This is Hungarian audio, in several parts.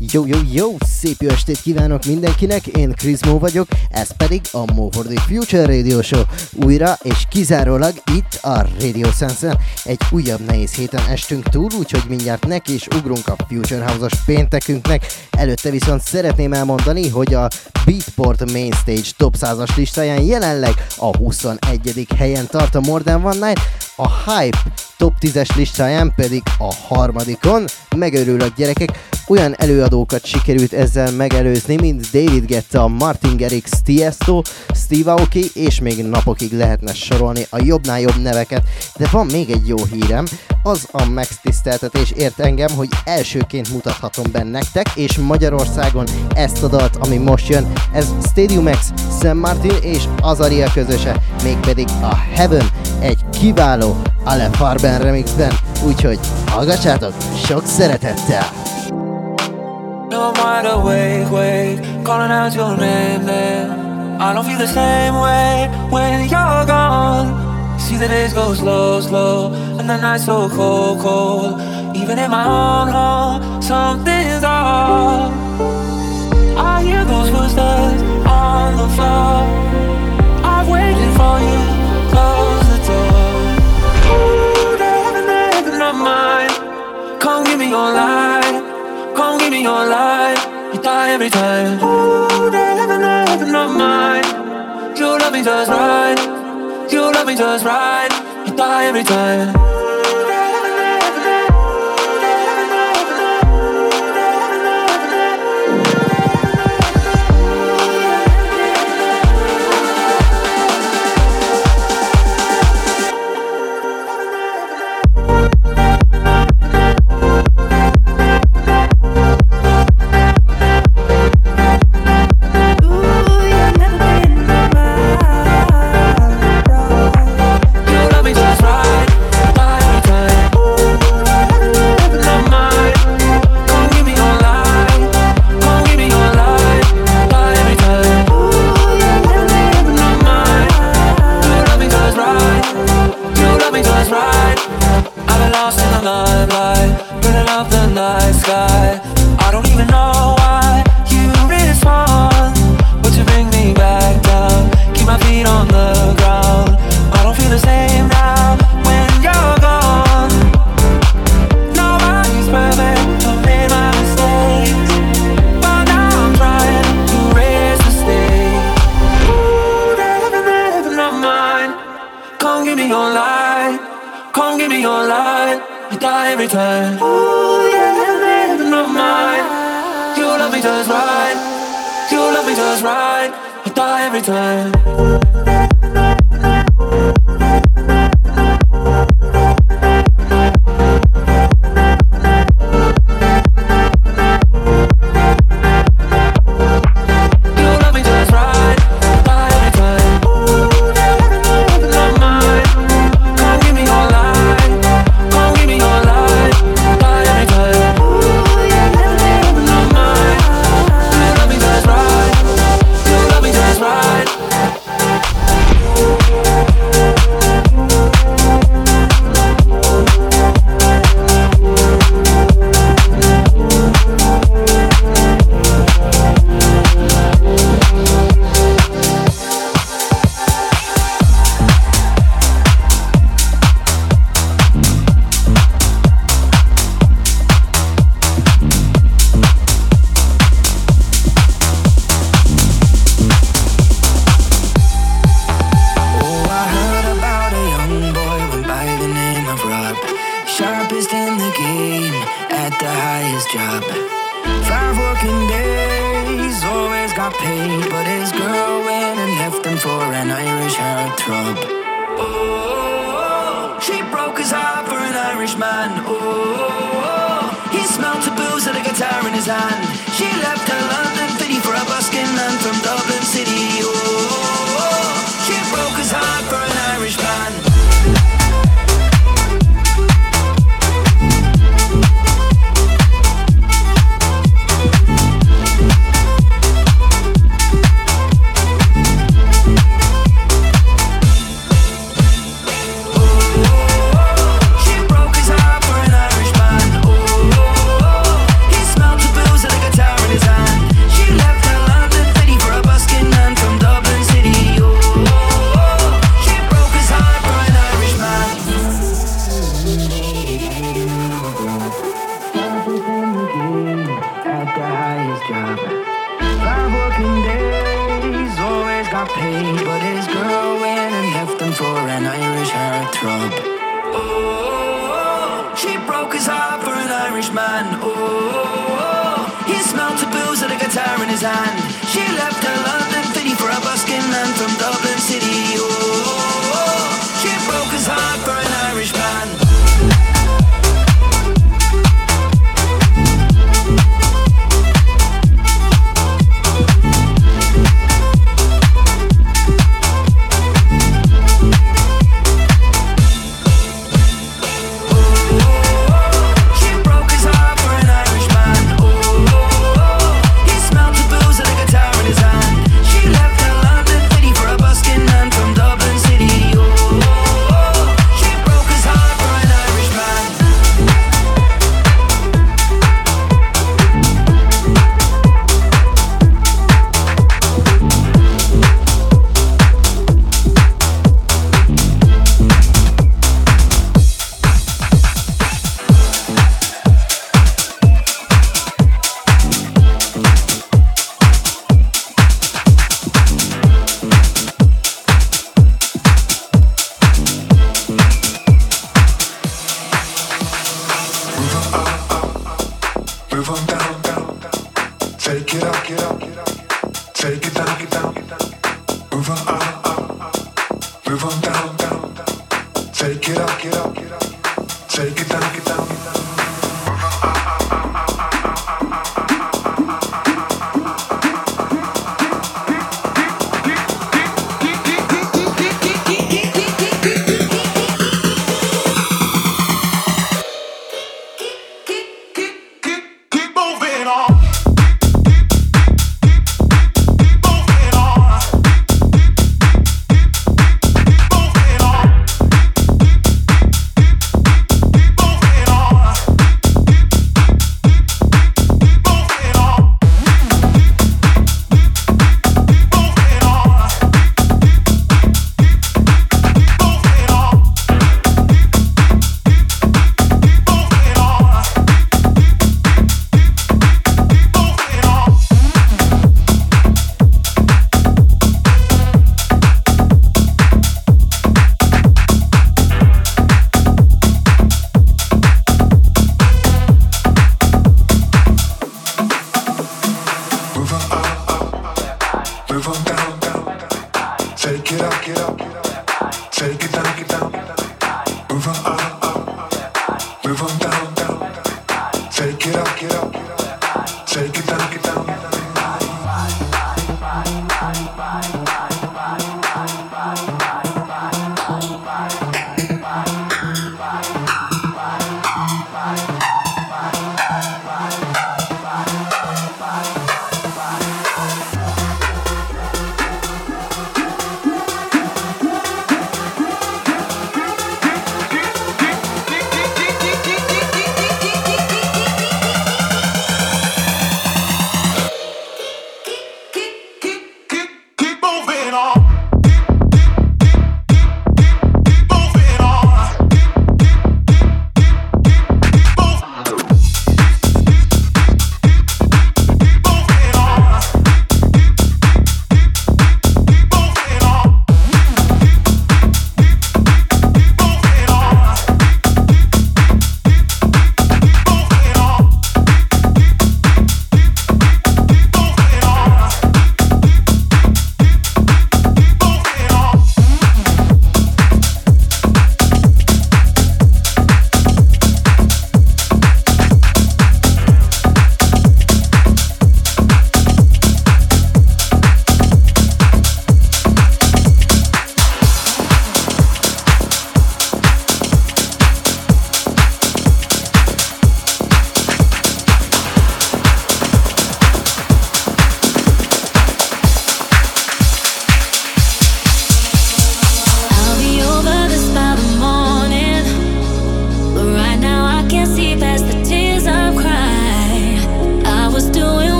Jó, jó, jó! Szép jó estét kívánok mindenkinek, én Mo vagyok, ez pedig a Mo for the Future Radio Show. Újra és kizárólag itt a Radio Sense-en. Egy újabb nehéz héten estünk túl, úgyhogy mindjárt neki is ugrunk a Future House-os péntekünknek. Előtte viszont szeretném elmondani, hogy a Beatport Mainstage Top 100-as listáján jelenleg a 21. helyen tart a Modern One Night, a Hype top 10-es listáján pedig a harmadikon. Megörülök gyerekek, olyan előadókat sikerült ezzel megelőzni, mint David Guetta, Martin Garrix, Tiesto, Steve Aoki, és még napokig lehetne sorolni a jobbnál jobb neveket. De van még egy jó hírem, az a megtiszteltetés ért engem, hogy elsőként mutathatom be nektek, és Magyarországon ezt a dalt, ami most jön, ez Stadium X, Sam Martin és Azaria közöse, mégpedig a Heaven, egy kiváló Ale Farben remixben, úgyhogy hallgassátok sok szeretettel! No, I'm wide awake, wake, calling out your name, name. I don't feel the same way when you're gone. See the days go slow, slow, and the nights so cold, cold. Even in my own home, something's off. I hear those footsteps on the floor. I've waited for you, your light. Come give me your light. You die every time. Ooh, they never know, heaven not mine. You love me just right. You love me just right. You die every time.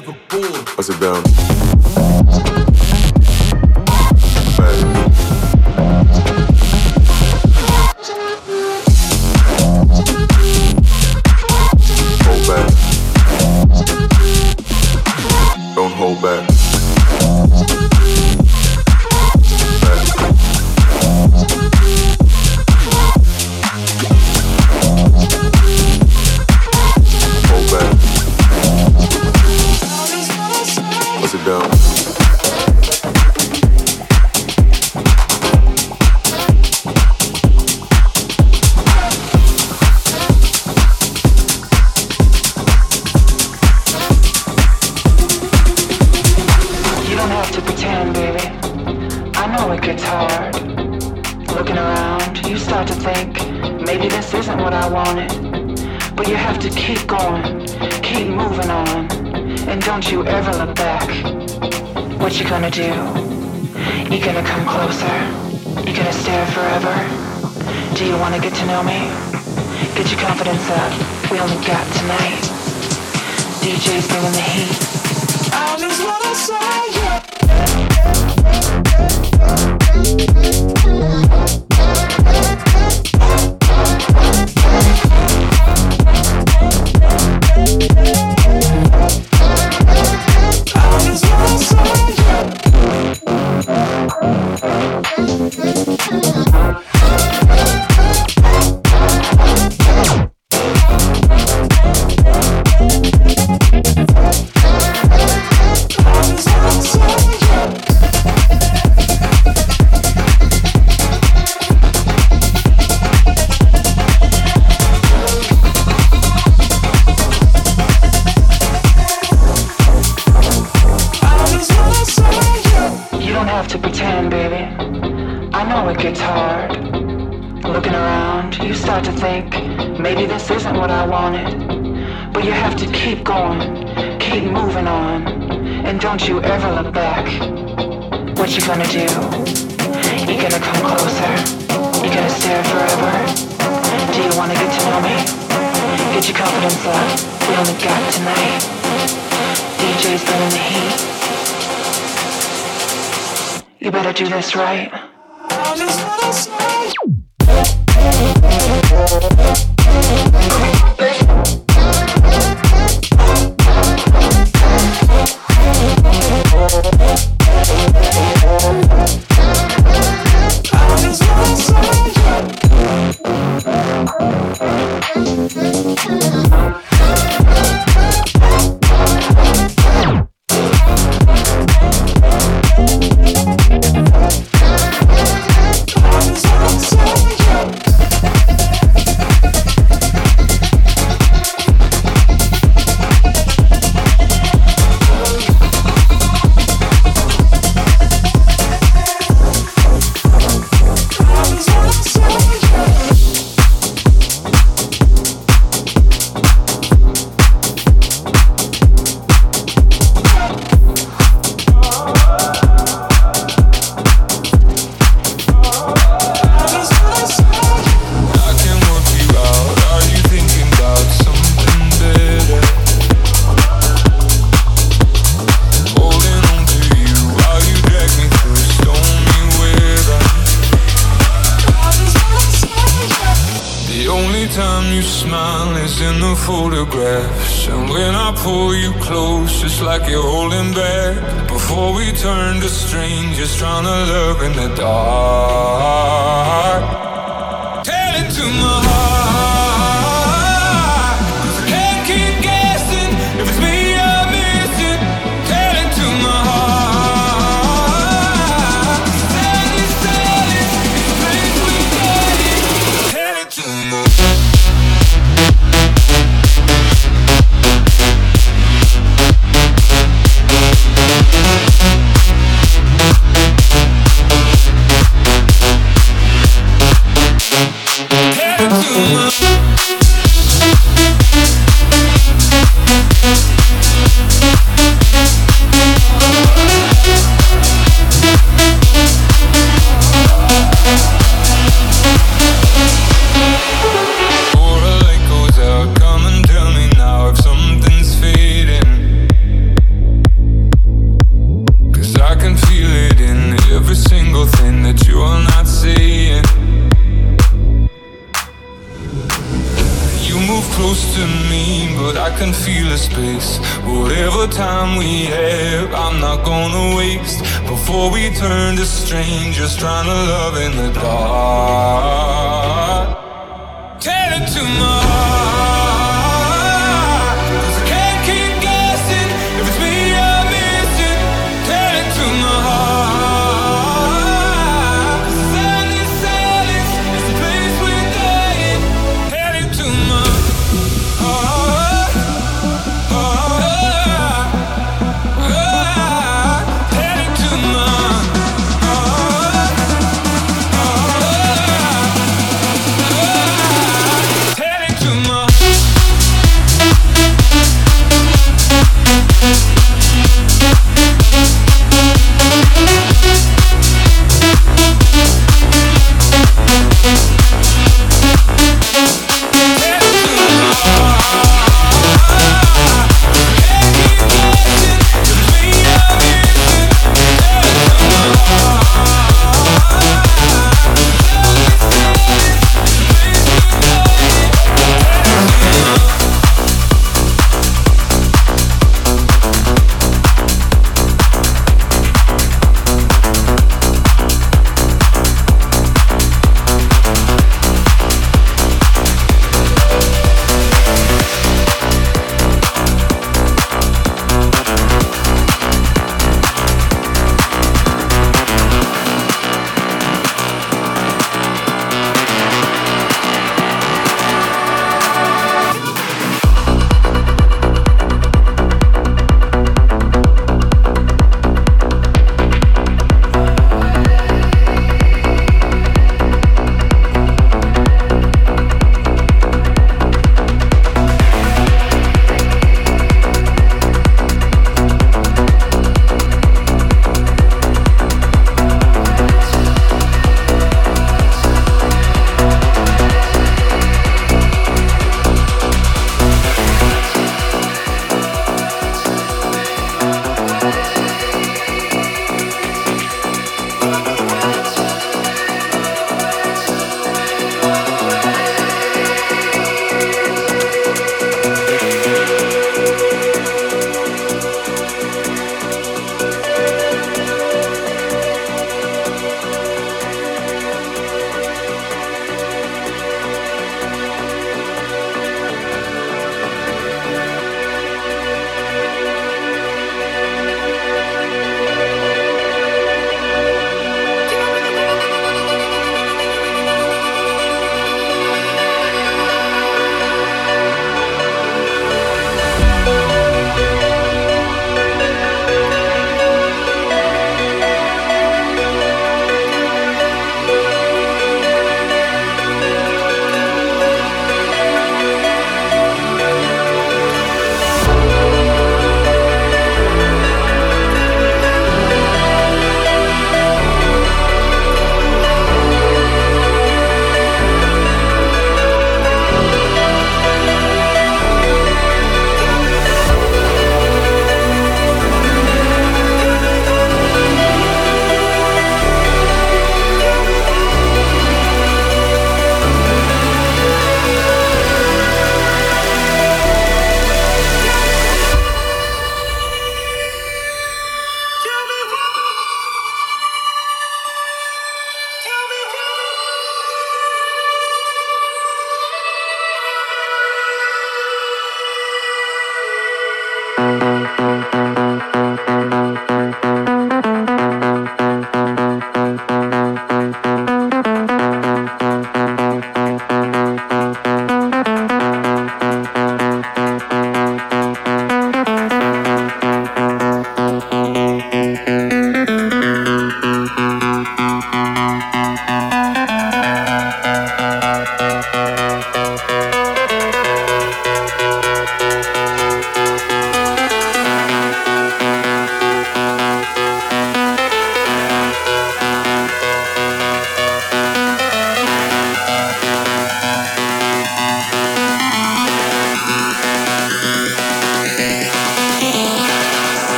never bored. I sit down.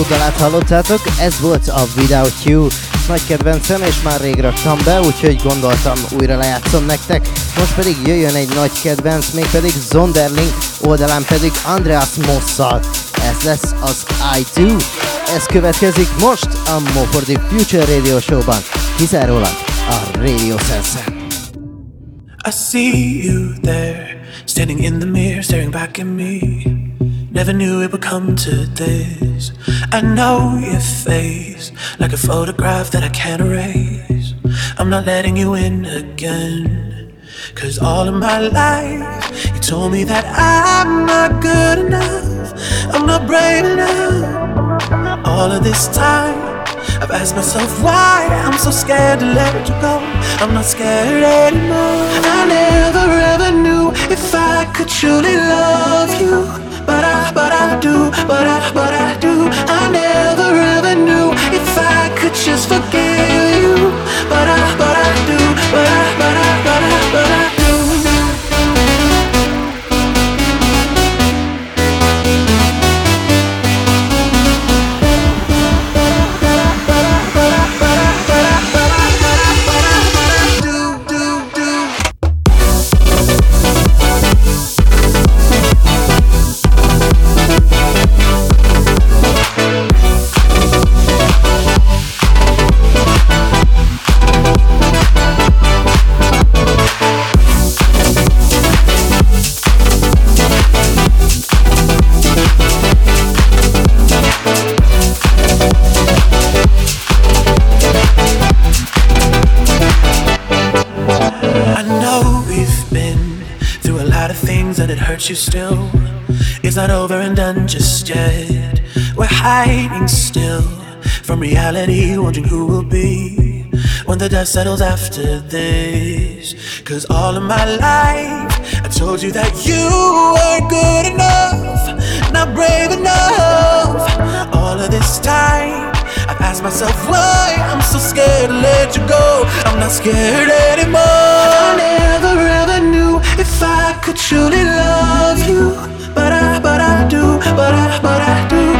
Alesso dalát hallottátok, ez volt a Without You. Nagy kedvencem, és már rég raktam be, úgyhogy gondoltam újra lejátszom nektek. Most pedig jöjjön egy nagy kedvenc, mégpedig Zonderling, oldalán pedig Andreas Mosszal. Ez lesz az I2. Ez következik most a Mo for the Future Radio Show-ban, kizárólag a Radio Sense. I see you there, standing in the mirror, staring back at me. Never knew it would come to this. I know your face like a photograph that I can't erase. I'm not letting you in again. Cause all of my life, you told me that I'm not good enough. I'm not brave enough. All of this time, I've asked myself why I'm so scared to let you go. I'm not scared anymore. I never ever knew if I could truly love you but I, but I do, but I, but I do. I never ever knew if I could just forgive you, but I, but I do, but I, but I, reality, wondering who will be when the dust settles after this. Cause all of my life, I told you that you weren't good enough, not brave enough. All of this time, I've asked myself why I'm so scared to let you go. I'm not scared anymore. I never ever knew if I could truly love you, but I, but I do, but I, but I do.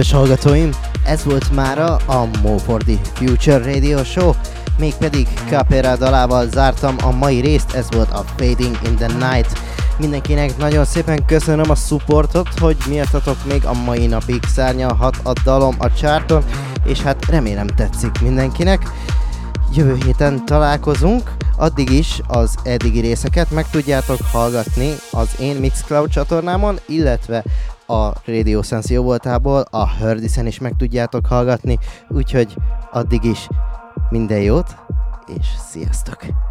Kedves hallgatóim, ez volt mára a Mo for the Future Radio Show, mégpedig Capera dalával zártam a mai részt, ez volt a Fading in the Night. Mindenkinek nagyon szépen köszönöm a supportot, hogy miattatok még a mai napig szárnyalhat a dalom a csárton, és hát remélem tetszik mindenkinek. Jövő héten találkozunk, addig is az eddigi részeket meg tudjátok hallgatni az én Mixcloud csatornámon, illetve a Radio Sense jó voltából, a Hördisen is meg tudjátok hallgatni, úgyhogy addig is minden jót, és sziasztok!